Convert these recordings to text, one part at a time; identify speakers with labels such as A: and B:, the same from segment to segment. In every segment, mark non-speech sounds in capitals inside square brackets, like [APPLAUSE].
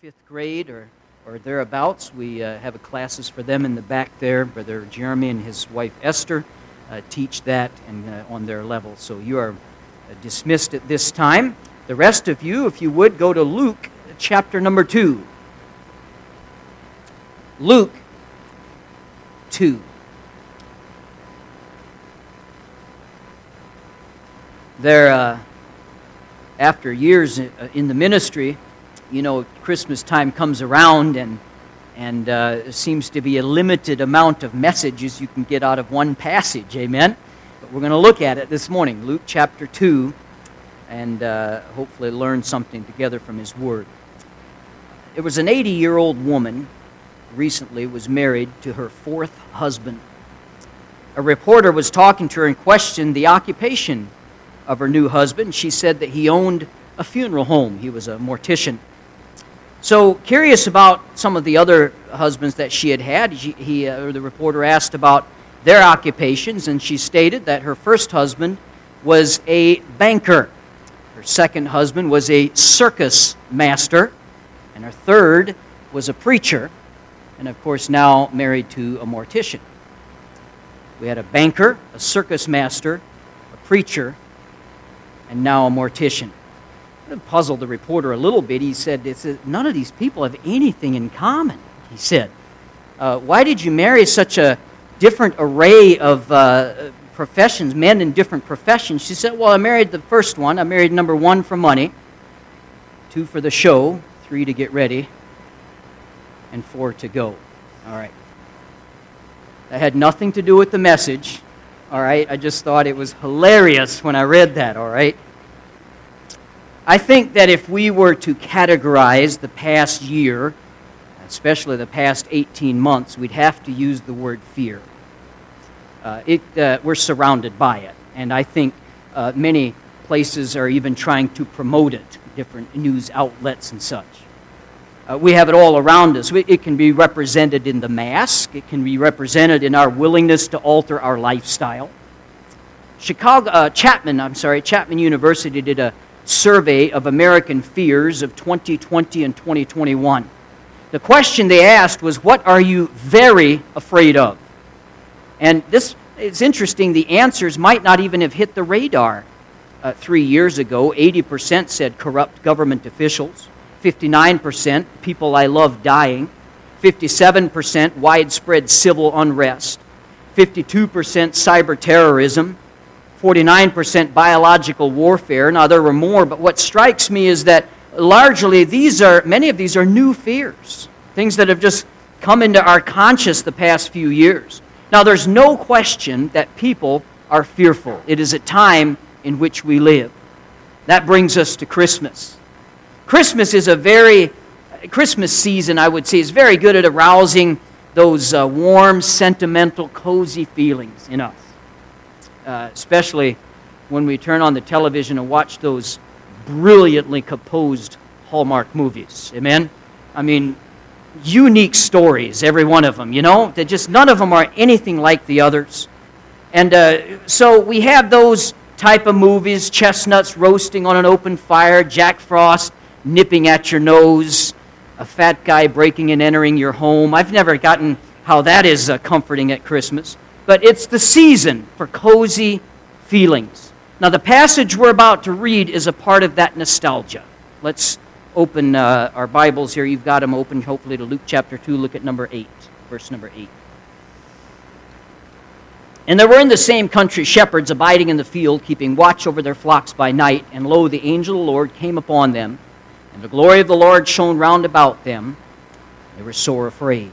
A: fifth grade or, or thereabouts. We uh, have classes for them in the back there. Brother Jeremy and his wife Esther uh, teach that and uh, on their level. So you are uh, dismissed at this time. The rest of you, if you would, go to Luke chapter number 2. Luke 2. There, uh, after years in the ministry, you know, Christmas time comes around and and uh, seems to be a limited amount of messages you can get out of one passage. Amen. But we're going to look at it this morning, Luke chapter two, and uh, hopefully learn something together from His Word. There was an 80-year-old woman recently was married to her fourth husband. A reporter was talking to her and questioned the occupation of her new husband. She said that he owned a funeral home. He was a mortician. So, curious about some of the other husbands that she had had, he, he uh, the reporter asked about their occupations, and she stated that her first husband was a banker, her second husband was a circus master, and her third was a preacher, and of course, now married to a mortician. We had a banker, a circus master, a preacher, and now a mortician. Puzzled the reporter a little bit. He said, None of these people have anything in common, he said. Uh, why did you marry such a different array of uh, professions, men in different professions? She said, Well, I married the first one. I married number one for money, two for the show, three to get ready, and four to go. All right. That had nothing to do with the message. All right. I just thought it was hilarious when I read that. All right. I think that if we were to categorize the past year, especially the past 18 months, we'd have to use the word fear. Uh, it, uh, we're surrounded by it, and I think uh, many places are even trying to promote it, different news outlets and such. Uh, we have it all around us. It can be represented in the mask, it can be represented in our willingness to alter our lifestyle. Chicago, uh, Chapman, I'm sorry, Chapman University did a survey of American fears of 2020 and 2021. The question they asked was, What are you very afraid of? And this is interesting. The answers might not even have hit the radar uh, three years ago. 80% said corrupt government officials, 59% people I love dying, 57% widespread civil unrest, 52% cyber terrorism, 49% biological warfare. Now, there were more, but what strikes me is that largely these are, many of these are new fears, things that have just come into our conscious the past few years. Now, there's no question that people are fearful. It is a time in which we live. That brings us to Christmas. Christmas is a very, Christmas season, I would say, is very good at arousing those uh, warm, sentimental, cozy feelings in us uh, especially when we turn on the television and watch those brilliantly composed Hallmark movies. Amen? I mean, unique stories, every one of them, you know? That just none of them are anything like the others. And uh, so we have those type of movies chestnuts roasting on an open fire, Jack Frost nipping at your nose, a fat guy breaking and entering your home. I've never gotten how that is uh, comforting at Christmas but it's the season for cozy feelings. Now, the passage we're about to read is a part of that nostalgia. Let's open uh, our Bibles here. You've got them open, hopefully, to Luke chapter 2. Look at number 8, verse number 8. And there were in the same country shepherds abiding in the field, keeping watch over their flocks by night. And lo, the angel of the Lord came upon them, and the glory of the Lord shone round about them. They were sore afraid.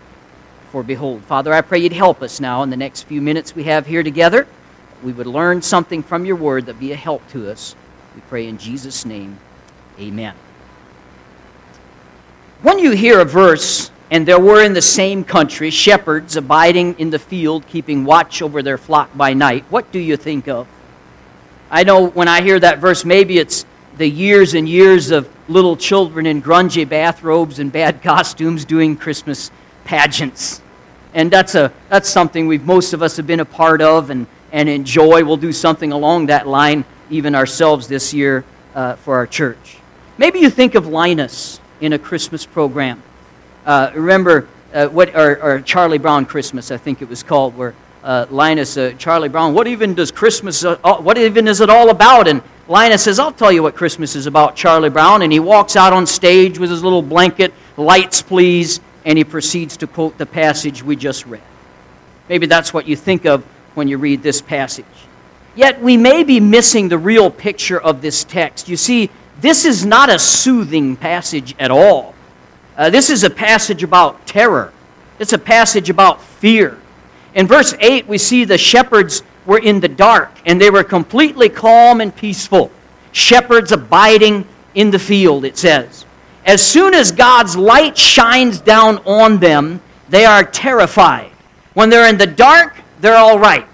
A: for behold. Father, I pray you'd help us now in the next few minutes we have here together. We would learn something from your word that be a help to us. We pray in Jesus' name. Amen. When you hear a verse And there were in the same country shepherds abiding in the field, keeping watch over their flock by night. What do you think of? I know when I hear that verse, maybe it's the years and years of little children in grungy bathrobes and bad [LAUGHS] costumes doing Christmas pageants. And that's, a, that's something we've, most of us have been a part of and, and enjoy. We'll do something along that line, even ourselves this year uh, for our church. Maybe you think of Linus in a Christmas program. Uh, remember uh, what, or, or, Charlie Brown Christmas, I think it was called, where uh, Linus, uh, Charlie Brown, what even does Christmas, uh, what even is it all about? And Linus says, I'll tell you what Christmas is about, Charlie Brown. And he walks out on stage with his little blanket, lights please, and he proceeds to quote the passage we just read. Maybe that's what you think of when you read this passage. Yet we may be missing the real picture of this text. You see, this is not a soothing passage at all. Uh, this is a passage about terror, it's a passage about fear. In verse 8, we see the shepherds were in the dark and they were completely calm and peaceful. Shepherds abiding in the field, it says. As soon as God's light shines down on them, they are terrified. When they're in the dark, they're all right.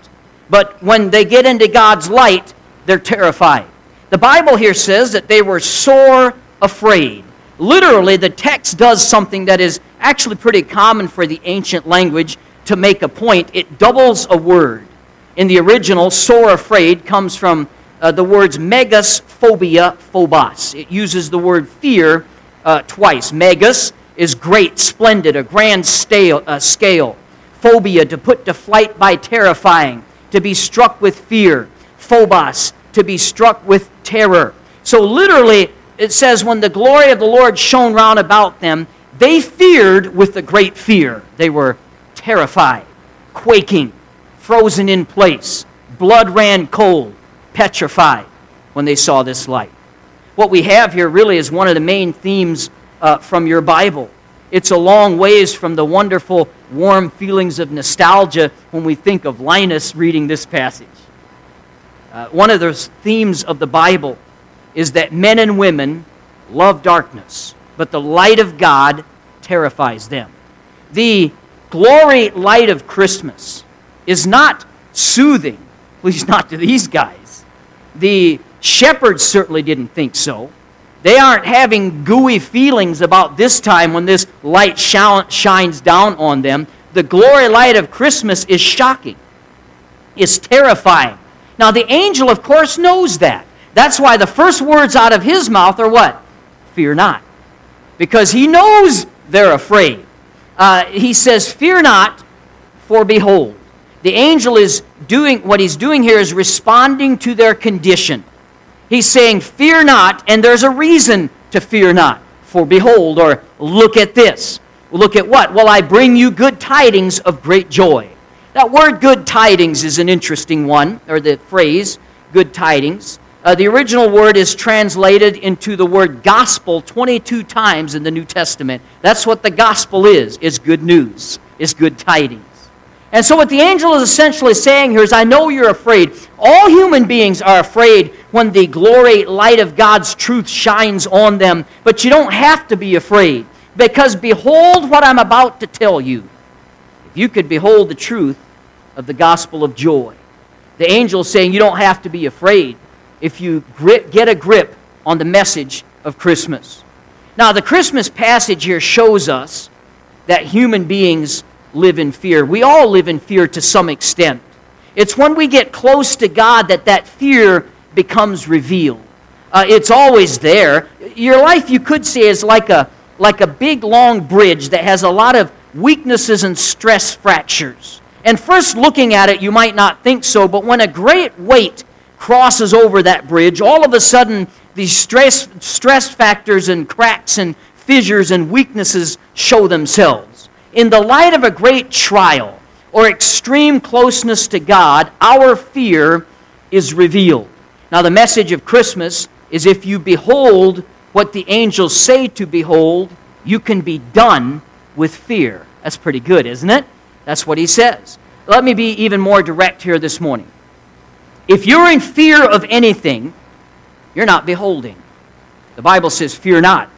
A: But when they get into God's light, they're terrified. The Bible here says that they were sore afraid. Literally, the text does something that is actually pretty common for the ancient language to make a point. It doubles a word. In the original, sore afraid comes from uh, the words megas, phobia, phobos. It uses the word fear uh, twice. Megas is great, splendid, a grand stale, uh, scale. Phobia, to put to flight by terrifying, to be struck with fear. Phobos, to be struck with terror. So literally, it says, when the glory of the Lord shone round about them, they feared with a great fear. They were terrified, quaking, frozen in place. Blood ran cold, petrified when they saw this light. What we have here really is one of the main themes uh, from your Bible. It's a long ways from the wonderful, warm feelings of nostalgia when we think of Linus reading this passage. Uh, one of the themes of the Bible is that men and women love darkness, but the light of God terrifies them. The glory light of Christmas is not soothing, [LAUGHS] at least not to these guys. The shepherds certainly didn't think so. They aren't having gooey feelings about this time when this light shines down on them. The glory light of Christmas is shocking, it's terrifying. Now, the angel, of course, knows that. That's why the first words out of his mouth are what? Fear not. Because he knows they're afraid uh, he says, Fear not, for behold. The angel is doing, what he's doing here is responding to their condition. He's saying, Fear not, and there's a reason to fear not. For behold, or look at this. Look at what? Well, I bring you good tidings of great joy. That word good tidings is an interesting one, or the phrase good tidings. Uh, the original word is translated into the word gospel 22 times in the New Testament. That's what the gospel is, is good news, is good tidings. And so what the angel is essentially saying here is, I know you're afraid. All human beings are afraid when the glory light of God's truth shines on them, but you don't have to be afraid. Because behold what I'm about to tell you. If you could behold the truth of the gospel of joy. The angel is saying you don't have to be afraid if you grip, get a grip on the message of Christmas. Now, the Christmas passage here shows us that human beings live in fear. We all live in fear to some extent. It's when we get close to God that that fear becomes revealed. Uh, it's always there. Your life, you could say, is like a, like a big, long bridge that has a lot of weaknesses and stress fractures. And first looking at it, you might not think so, but when a great weight crosses over that bridge, all of a sudden these stress, stress factors and cracks and fissures and weaknesses show themselves. In the light of a great trial or extreme closeness to God, our fear is revealed. Now, the message of Christmas is if you behold what the angels say to behold, you can be done with fear. That's pretty good, isn't it? That's what he says. Let me be even more direct here this morning. If you're in fear of anything, you're not beholding. The Bible says, Fear not,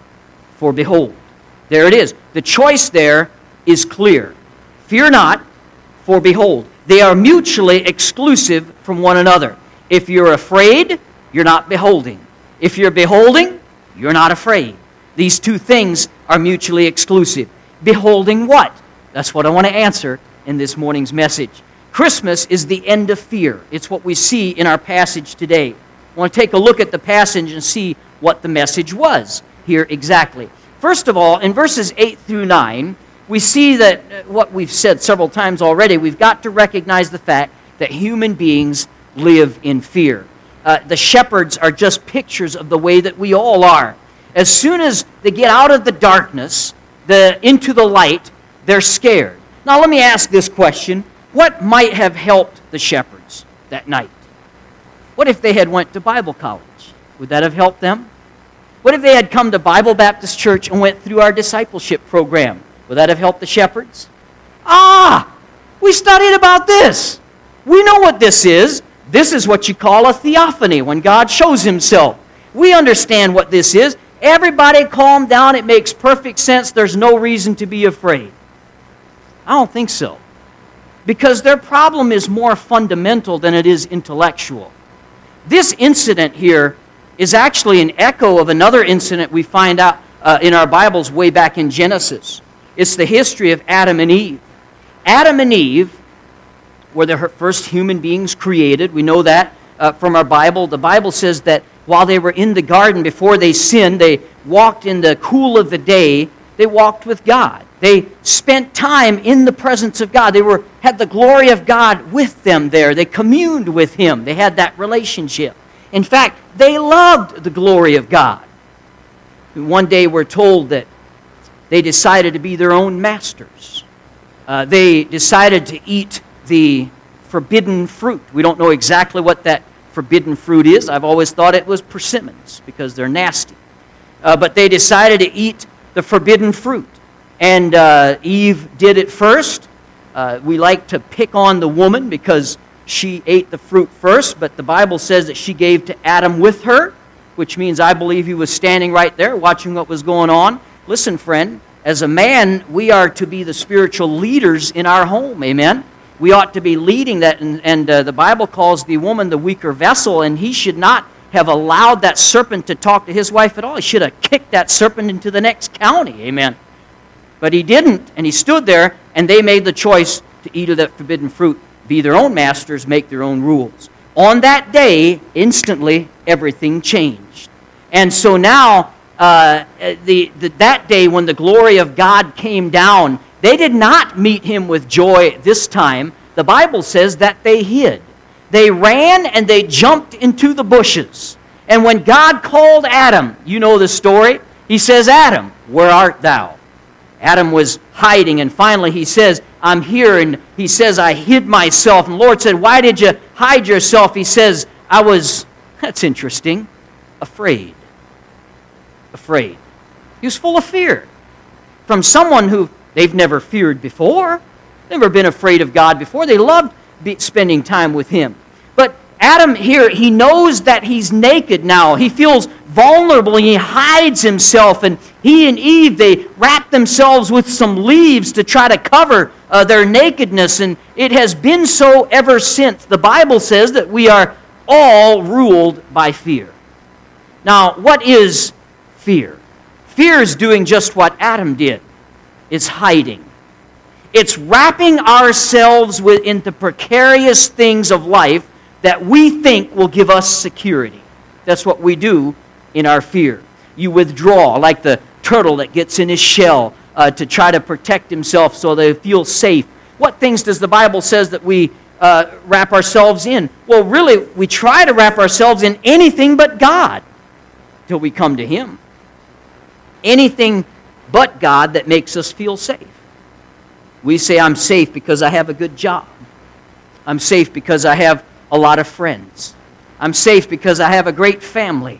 A: for behold. There it is. The choice there is clear. Fear not, for behold, they are mutually exclusive from one another. If you're afraid, you're not beholding. If you're beholding, you're not afraid. These two things are mutually exclusive. Beholding what? That's what I want to answer in this morning's message. Christmas is the end of fear. It's what we see in our passage today. I want to take a look at the passage and see what the message was here exactly. First of all, in verses 8 through 9, we see that uh, what we've said several times already, we've got to recognize the fact that human beings live in fear. Uh, the shepherds are just pictures of the way that we all are. As soon as they get out of the darkness the, into the light, they're scared. Now, let me ask this question What might have helped the shepherds that night? What if they had went to Bible college? Would that have helped them? What if they had come to Bible Baptist Church and went through our discipleship program? Would that have helped the shepherds? Ah, we studied about this. We know what this is. This is what you call a theophany when God shows himself. We understand what this is. Everybody calm down. It makes perfect sense. There's no reason to be afraid. I don't think so. Because their problem is more fundamental than it is intellectual. This incident here is actually an echo of another incident we find out uh, in our Bibles way back in Genesis. It's the history of Adam and Eve. Adam and Eve were the first human beings created. We know that uh, from our Bible. The Bible says that while they were in the garden before they sinned, they walked in the cool of the day, they walked with God. They spent time in the presence of God. They were, had the glory of God with them there. They communed with Him. They had that relationship. In fact, they loved the glory of God. One day we're told that they decided to be their own masters. Uh, they decided to eat the forbidden fruit. We don't know exactly what that forbidden fruit is. I've always thought it was persimmons because they're nasty. Uh, but they decided to eat the forbidden fruit. And uh, Eve did it first. Uh, we like to pick on the woman because she ate the fruit first, but the Bible says that she gave to Adam with her, which means I believe he was standing right there watching what was going on. Listen, friend, as a man, we are to be the spiritual leaders in our home. Amen we ought to be leading that. And, and uh, the Bible calls the woman the weaker vessel, and he should not have allowed that serpent to talk to his wife at all. He should have kicked that serpent into the next county. Amen. But he didn't, and he stood there, and they made the choice to eat of that forbidden fruit, be their own masters, make their own rules. On that day, instantly, everything changed. And so now, uh, the, the, that day when the glory of God came down, they did not meet him with joy this time. The Bible says that they hid. They ran and they jumped into the bushes. And when God called Adam, you know the story, he says, Adam, where art thou? Adam was hiding, and finally he says, I'm here. And he says, I hid myself. And Lord said, Why did you hide yourself? He says, I was, [LAUGHS] that's interesting, afraid. Afraid. He was full of fear from someone who They've never feared before, never been afraid of God before. They loved spending time with Him. But Adam here, he knows that he's naked now. He feels vulnerable and he hides himself. And he and Eve, they wrap themselves with some leaves to try to cover uh, their nakedness. And it has been so ever since. The Bible says that we are all ruled by fear. Now, what is fear? Fear is doing just what Adam did it's hiding. It's wrapping ourselves the precarious things of life that we think will give us security. That's what we do in our fear. You withdraw, like the turtle that gets in his shell uh, to try to protect himself so they feel safe. What things does the Bible says that we uh, wrap ourselves in? Well, really, we try to wrap ourselves in anything but God till we come to Him. Anything but God that makes us feel safe. We say, I'm safe because I have a good job. I'm safe because I have a lot of friends. I'm safe because I have a great family.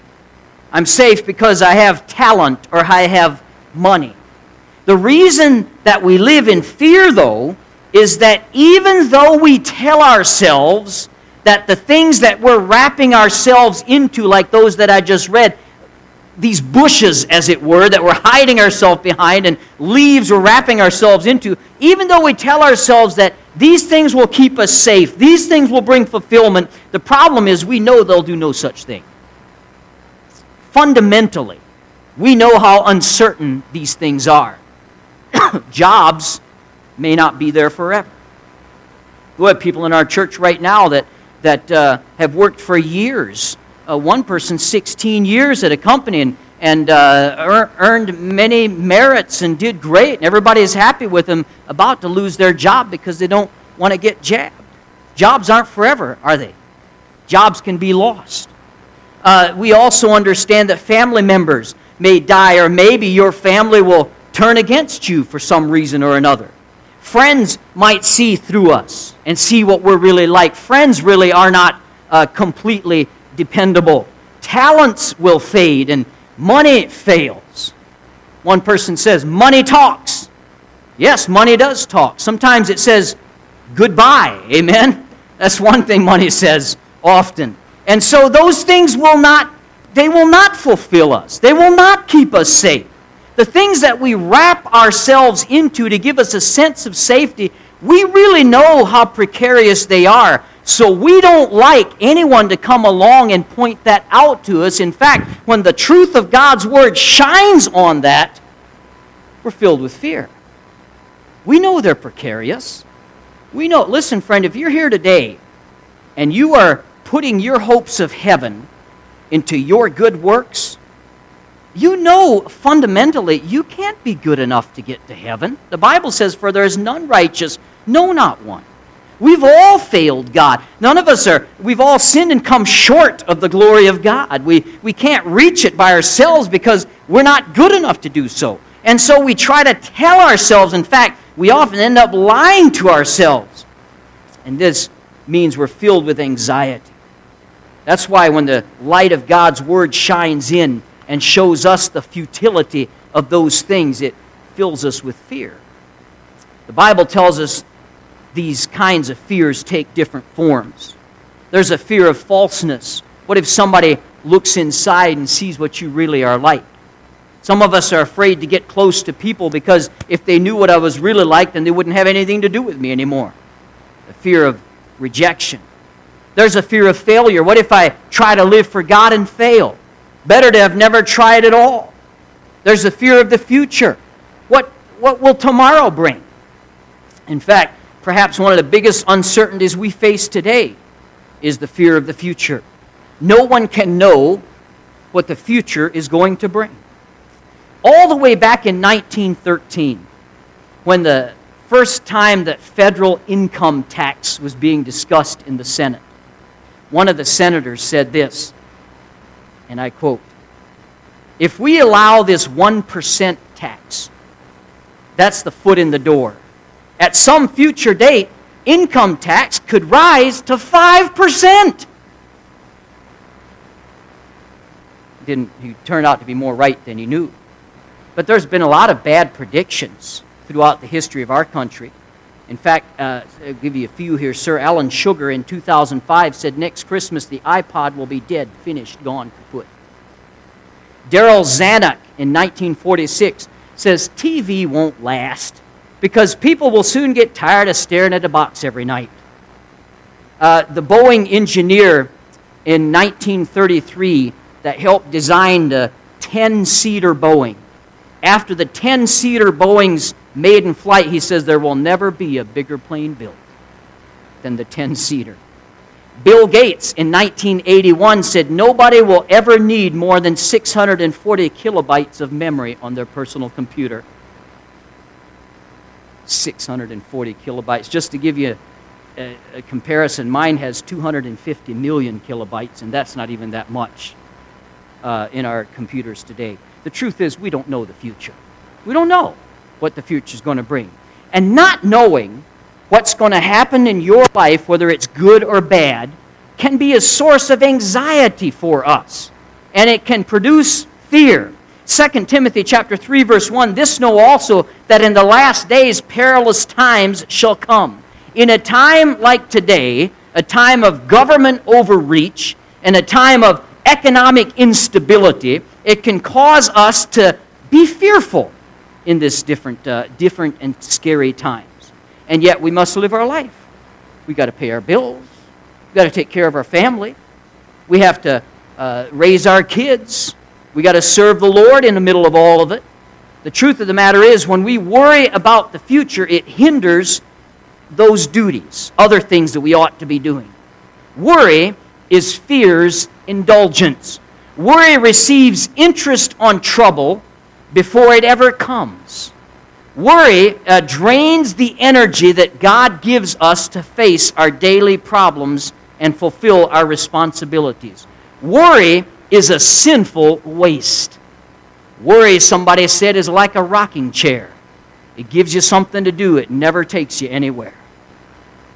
A: I'm safe because I have talent or I have money. The reason that we live in fear, though, is that even though we tell ourselves that the things that we're wrapping ourselves into, like those that I just read, these bushes, as it were, that we're hiding ourselves behind and leaves we're wrapping ourselves into, even though we tell ourselves that these things will keep us safe, these things will bring fulfillment, the problem is we know they'll do no such thing. Fundamentally, we know how uncertain these things are. [COUGHS] Jobs may not be there forever. We have people in our church right now that, that uh, have worked for years one person 16 years at a company and, and uh, earned many merits and did great, and everybody is happy with them, about to lose their job because they don't want to get jabbed. Jobs aren't forever, are they? Jobs can be lost. Uh, we also understand that family members may die, or maybe your family will turn against you for some reason or another. Friends might see through us and see what we're really like. Friends really are not uh, completely dependable. Talents will fade and money fails. One person says, Money talks. Yes, money does talk. Sometimes it says, Goodbye. Amen? That's one thing money says often. And so those things will not, they will not fulfill us. They will not keep us safe. The things that we wrap ourselves into to give us a sense of safety, we really know how precarious they are. So we don't like anyone to come along and point that out to us. In fact, when the truth of God's Word shines on that, we're filled with fear. We know they're precarious. We know, listen, friend, if you're here today and you are putting your hopes of heaven into your good works, you know fundamentally you can't be good enough to get to heaven. The Bible says, For there is none righteous, no, not one. We've all failed God. None of us are, we've all sinned and come short of the glory of God. We, we can't reach it by ourselves because we're not good enough to do so. And so we try to tell ourselves, in fact, we often end up lying to ourselves. And this means we're filled with anxiety. That's why when the light of God's Word shines in and shows us the futility of those things, it fills us with fear. The Bible tells us these kinds of fears take different forms. There's a fear of falseness. What if somebody looks inside and sees what you really are like? Some of us are afraid to get close to people because if they knew what I was really like, then they wouldn't have anything to do with me anymore. The fear of rejection. There's a fear of failure. What if I try to live for God and fail? Better to have never tried at all. There's a fear of the future. What, what will tomorrow bring? In fact, perhaps one of the biggest uncertainties we face today is the fear of the future. No one can know what the future is going to bring. All the way back in 1913, when the first time that federal income tax was being discussed in the Senate, one of the senators said this, and I quote If we allow this 1% tax, that's the foot in the door at some future date, income tax could rise to 5%. Didn't, he turned out to be more right than he knew. But there's been a lot of bad predictions throughout the history of our country. In fact, uh, I'll give you a few here. Sir Alan Sugar in 2005 said next Christmas the iPod will be dead, finished, gone, kaput. Darryl Zanuck in 1946 says TV won't last because people will soon get tired of staring at a box every night. Uh, the Boeing engineer in 1933 that helped design the 10 seater Boeing. After the 10 seater Boeing's maiden flight, he says there will never be a bigger plane built than the 10 seater. Bill Gates in 1981 said nobody will ever need more than 640 kilobytes of memory on their personal computer. 640 kilobytes. Just to give you a, a, comparison, mine has 250 million kilobytes, and that's not even that much uh, in our computers today. The truth is, we don't know the future. We don't know what the future is going to bring. And not knowing what's going to happen in your life, whether it's good or bad, can be a source of anxiety for us. And it can produce fear. 2 Timothy chapter 3 verse 1 this know also that in the last days perilous times shall come in a time like today a time of government overreach and a time of economic instability, it can cause us to be fearful in this different, uh, different and scary times. And yet we must live our life. We got to pay our bills. We got to take care of our family. We have to uh, raise our kids. We got to serve the Lord in the middle of all of it. The truth of the matter is, when we worry about the future, it hinders those duties, other things that we ought to be doing. Worry is fear's indulgence. Worry receives interest on trouble before it ever comes. Worry uh, drains the energy that God gives us to face our daily problems and fulfill our responsibilities. Worry is a sinful waste. Worry, somebody said, is like a rocking chair. It gives you something to do, it never takes you anywhere.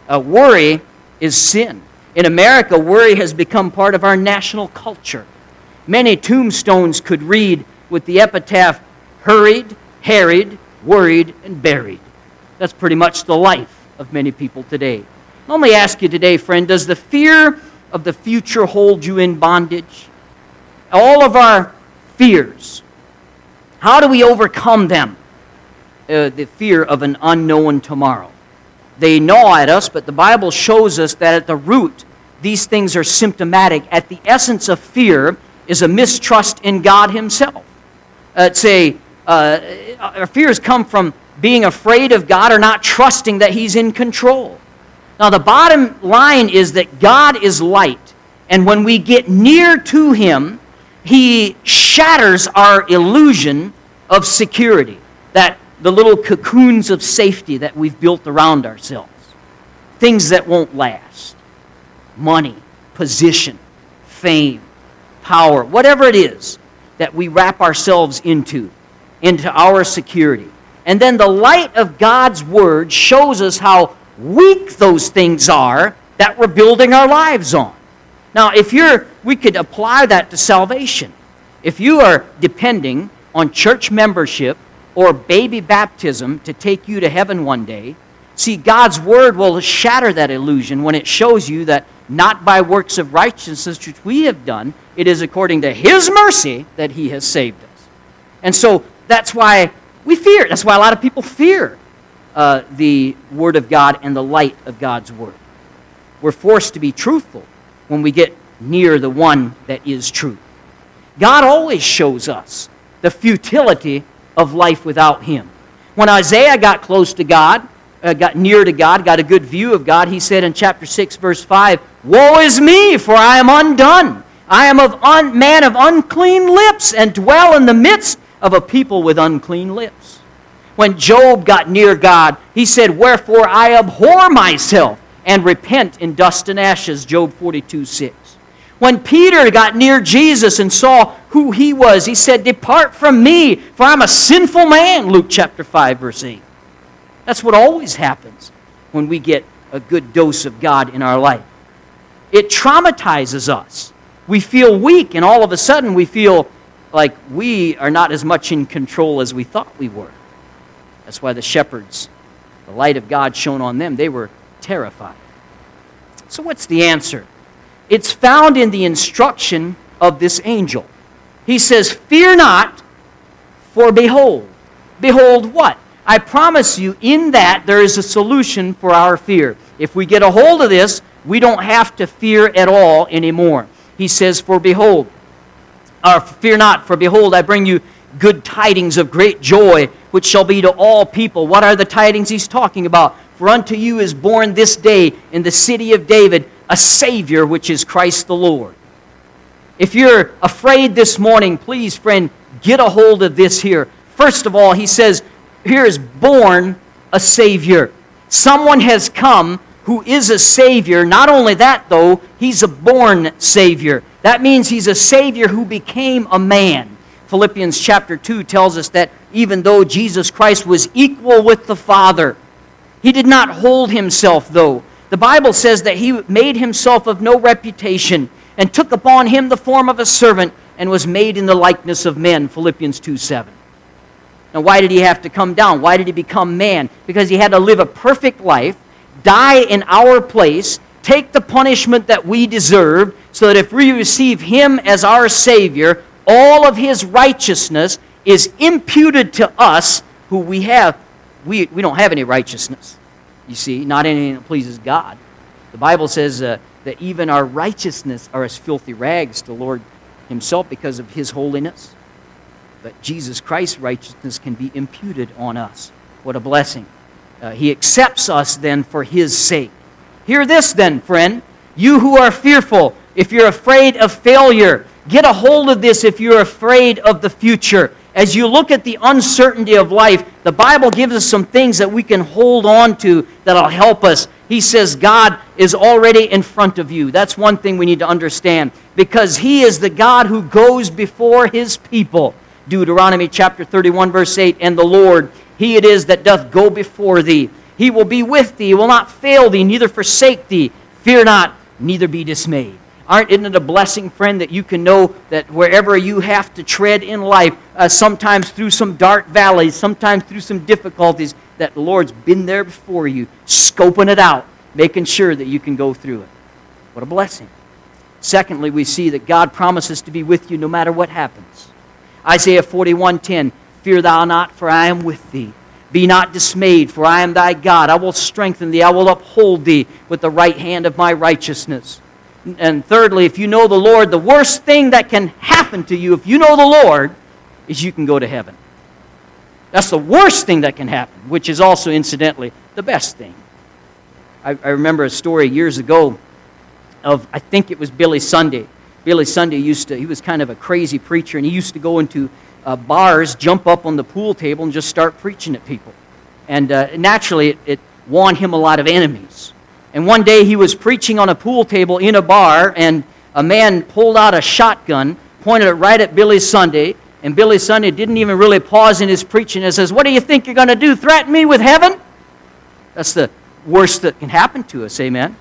A: Uh, worry is sin. In America, worry has become part of our national culture. Many tombstones could read with the epitaph, hurried, harried, worried, and buried. That's pretty much the life of many people today. Let me ask you today, friend, does the fear of the future hold you in bondage? All of our fears, how do we overcome them? Uh, the fear of an unknown tomorrow. They gnaw at us, but the Bible shows us that at the root, these things are symptomatic. At the essence of fear is a mistrust in God Himself. Uh, it's a, uh, our fears come from being afraid of God or not trusting that He's in control. Now, the bottom line is that God is light, and when we get near to Him, He shatters our illusion of security, that the little cocoons of safety that we've built around ourselves, things that won't last money, position, fame, power, whatever it is that we wrap ourselves into, into our security. And then the light of God's Word shows us how weak those things are that we're building our lives on. Now, if you're, we could apply that to salvation. If you are depending on church membership or baby baptism to take you to heaven one day, see, God's Word will shatter that illusion when it shows you that not by works of righteousness which we have done. It is according to His mercy that He has saved us. And so that's why we fear. That's why a lot of people fear uh, the Word of God and the light of God's Word. We're forced to be truthful when we get near the one that is true. God always shows us the futility of life without Him. When Isaiah got close to God, uh, got near to God, got a good view of God, he said in chapter 6, verse 5, Woe is me, for I am undone. I am a un- man of unclean lips, and dwell in the midst of a people with unclean lips. When Job got near God, he said, Wherefore I abhor myself and repent in dust and ashes, Job 42, 6. When Peter got near Jesus and saw who he was, he said, Depart from me, for I'm a sinful man, Luke chapter 5, verse 8. That's what always happens when we get a good dose of God in our life. It traumatizes us. We feel weak, and all of a sudden we feel like we are not as much in control as we thought we were. That's why the shepherds, the light of God shone on them, they were terrified. So, what's the answer? It's found in the instruction of this angel. He says, Fear not, for behold. Behold what? I promise you, in that there is a solution for our fear. If we get a hold of this, we don't have to fear at all anymore. He says, For behold, or fear not, for behold, I bring you good tidings of great joy, which shall be to all people. What are the tidings he's talking about? For unto you is born this day in the city of David a Savior, which is Christ the Lord. If you're afraid this morning, please, friend, get a hold of this here. First of all, he says, here is born a Savior. Someone has come who is a Savior. Not only that, though, he's a born Savior. That means he's a Savior who became a man. Philippians chapter 2 tells us that even though Jesus Christ was equal with the Father, he did not hold himself, though. The Bible says that he made himself of no reputation and took upon him the form of a servant and was made in the likeness of men. Philippians 2 7. Now, why did he have to come down? Why did he become man? Because he had to live a perfect life, die in our place, take the punishment that we deserved, so that if we receive him as our Savior, all of his righteousness is imputed to us who we have. We, we don't have any righteousness, you see, not anything that pleases God. The Bible says uh, that even our righteousness are as filthy rags to the Lord himself because of his holiness. But Jesus Christ's righteousness can be imputed on us. What a blessing. Uh, he accepts us then for his sake. Hear this then, friend. You who are fearful, if you're afraid of failure, get a hold of this if you're afraid of the future. As you look at the uncertainty of life, the Bible gives us some things that we can hold on to that'll help us. He says God is already in front of you. That's one thing we need to understand because He is the God who goes before His people. Deuteronomy chapter 31, verse 8 And the Lord, He it is that doth go before thee. He will be with thee, he will not fail thee, neither forsake thee. Fear not, neither be dismayed. Aren't, isn't it a blessing, friend, that you can know that wherever you have to tread in life, uh, sometimes through some dark valleys, sometimes through some difficulties, that the Lord's been there before you, scoping it out, making sure that you can go through it. What a blessing. Secondly, we see that God promises to be with you no matter what happens. Isaiah 41:10, Fear thou not, for I am with thee. Be not dismayed, for I am thy God. I will strengthen thee. I will uphold thee with the right hand of my righteousness. And thirdly, if you know the Lord, the worst thing that can happen to you if you know the Lord is you can go to heaven. That's the worst thing that can happen, which is also, incidentally, the best thing. I, I remember a story years ago of, I think it was Billy Sunday. Billy Sunday used to, he was kind of a crazy preacher, and he used to go into uh, bars, jump up on the pool table, and just start preaching at people. And uh, naturally, it, it won him a lot of enemies. And one day he was preaching on a pool table in a bar, and a man pulled out a shotgun, pointed it right at Billy Sunday, and Billy Sunday didn't even really pause in his preaching and says, What do you think you're going to do? Threaten me with heaven? That's the worst that can happen to us, amen?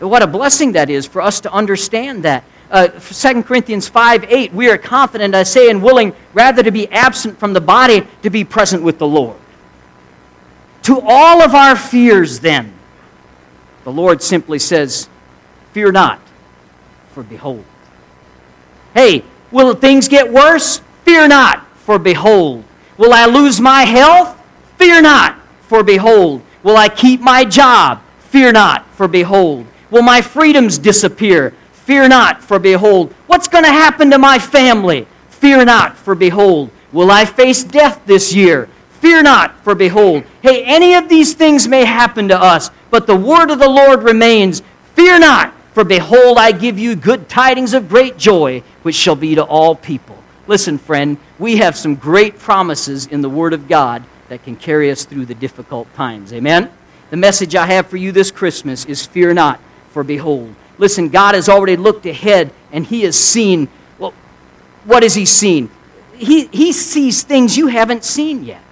A: But what a blessing that is for us to understand that. Uh, 2 Corinthians 5 8, we are confident, I say, and willing rather to be absent from the body to be present with the Lord. To all of our fears, then, the Lord simply says, Fear not, for behold. Hey, will things get worse? Fear not, for behold. Will I lose my health? Fear not, for behold. Will I keep my job? Fear not, for behold. Will my freedoms disappear? Fear not, for behold. What's going to happen to my family? Fear not, for behold. Will I face death this year? Fear not, for behold. Hey, any of these things may happen to us, but the word of the Lord remains Fear not, for behold, I give you good tidings of great joy, which shall be to all people. Listen, friend, we have some great promises in the Word of God that can carry us through the difficult times. Amen? The message I have for you this Christmas is Fear not, for behold. Listen, God has already looked ahead and He has seen, well, what has He seen? He, he sees things you haven't seen yet.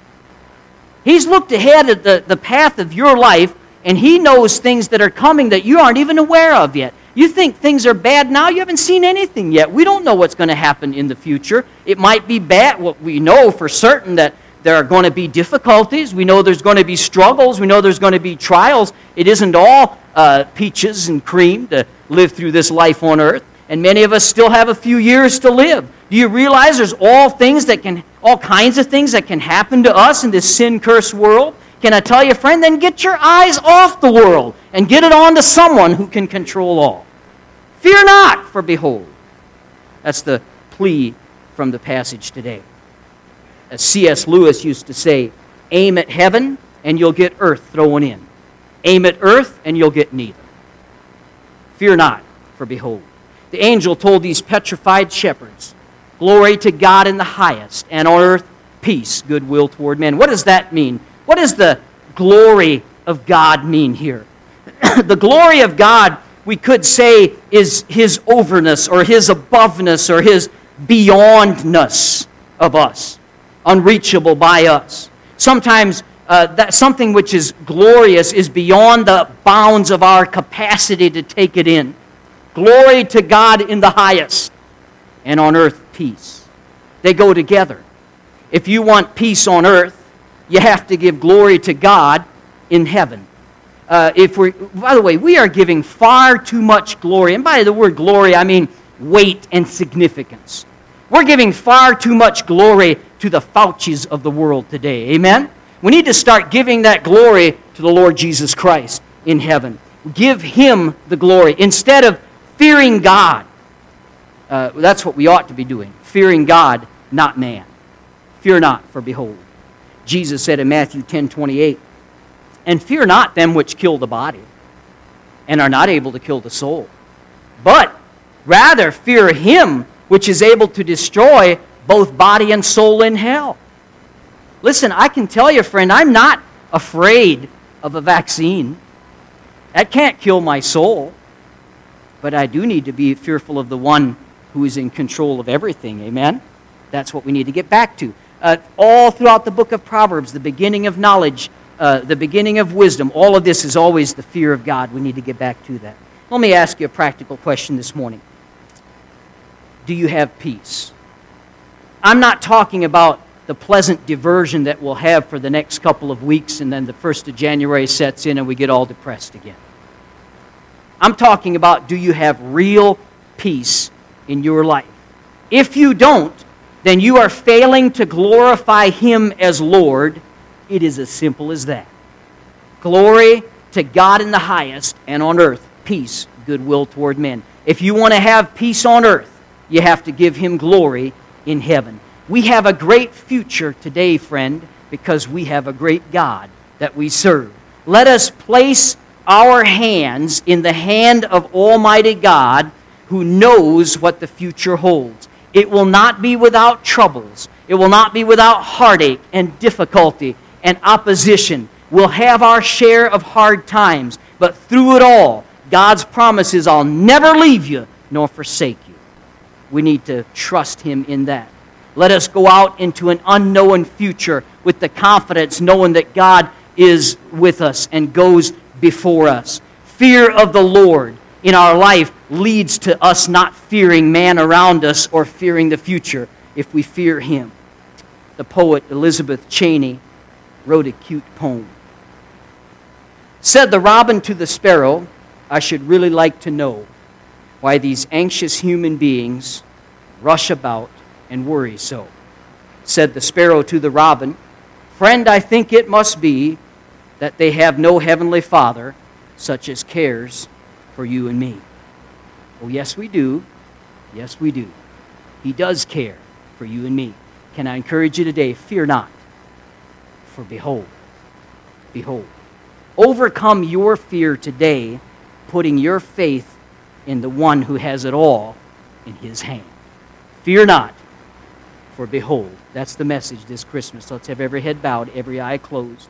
A: He's looked ahead at the, the path of your life, and He knows things that are coming that you aren't even aware of yet. You think things are bad now, you haven't seen anything yet. We don't know what's going to happen in the future. It might be bad. Well, we know for certain that there are going to be difficulties. We know there's going to be struggles. We know there's going to be trials. It isn't all uh, peaches and cream to live through this life on earth. And many of us still have a few years to live. Do you realize there's all things that can, all kinds of things that can happen to us in this sin cursed world? Can I tell you, friend, then get your eyes off the world and get it on to someone who can control all. Fear not, for behold. That's the plea from the passage today. As C.S. Lewis used to say, aim at heaven and you'll get earth thrown in. Aim at earth and you'll get neither. Fear not, for behold. The angel told these petrified shepherds, Glory to God in the highest, and on earth peace, goodwill toward men. What does that mean? What does the glory of God mean here? [CLEARS THROAT] the glory of God, we could say, is his overness or his aboveness or his beyondness of us, unreachable by us. Sometimes uh, that something which is glorious is beyond the bounds of our capacity to take it in. Glory to God in the highest, and on earth peace. They go together. If you want peace on earth, you have to give glory to God in heaven. uh, if we by the way, we are giving far too much glory. And by the word glory, I mean weight and significance. We're giving far too much glory to the Faucis of the world today. Amen? We need to start giving that glory to the Lord Jesus Christ in heaven. Give Him the glory instead of fearing God. Uh, that's what we ought to be doing fearing God, not man. Fear not, for behold. Jesus said in Matthew 10 28, And fear not them which kill the body, and are not able to kill the soul, but rather fear him which is able to destroy both body and soul in hell. Listen, I can tell you, friend, I'm not afraid of a vaccine. That can't kill my soul. But I do need to be fearful of the one who is in control of everything. Amen? That's what we need to get back to. Uh, all throughout the book of Proverbs, the beginning of knowledge, uh, the beginning of wisdom, all of this is always the fear of God. We need to get back to that. Let me ask you a practical question this morning Do you have peace? I'm not talking about the pleasant diversion that we'll have for the next couple of weeks, and then the 1st of January sets in and we get all depressed again. I'm talking about do you have real peace in your life? If you don't, then you are failing to glorify Him as Lord. It is as simple as that. Glory to God in the highest, and on earth, peace, goodwill toward men. If you want to have peace on earth, you have to give Him glory in heaven. We have a great future today, friend, because we have a great God that we serve. Let us place our hands in the hand of Almighty God who knows what the future holds. It will not be without troubles. It will not be without heartache and difficulty and opposition. We'll have our share of hard times, but through it all, God's promise is I'll never leave you nor forsake you. We need to trust Him in that. Let us go out into an unknown future with the confidence knowing that God is with us and goes before us. Fear of the Lord in our life leads to us not fearing man around us or fearing the future if we fear him. The poet Elizabeth Cheney wrote a cute poem. Said the robin to the sparrow, I should really like to know why these anxious human beings rush about and worry so. Said the sparrow to the robin, Friend, I think it must be that they have no heavenly Father such as cares for you and me. Oh, yes, we do. Yes, we do. He does care for you and me. Can I encourage you today? Fear not, for behold, behold. Overcome your fear today, putting your faith in the one who has it all in his hand. Fear not, for behold. That's the message this Christmas. Let's have every head bowed, every eye closed.